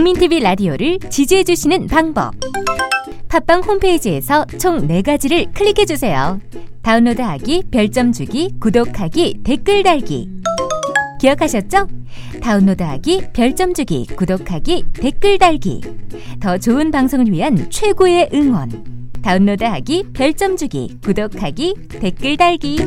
국민TV 라디오를 지지해주시는 방법. 팟빵 홈페이지에서 총 4가지를 클릭해주세요. 다운로드하기, 별점 주기, 구독하기, 댓글 달기. 기억하셨죠? 다운로드하기, 별점 주기, 구독하기, 댓글 달기. 더 좋은 방송을 위한 최고의 응원. 다운로드하기, 별점 주기, 구독하기, 댓글 달기.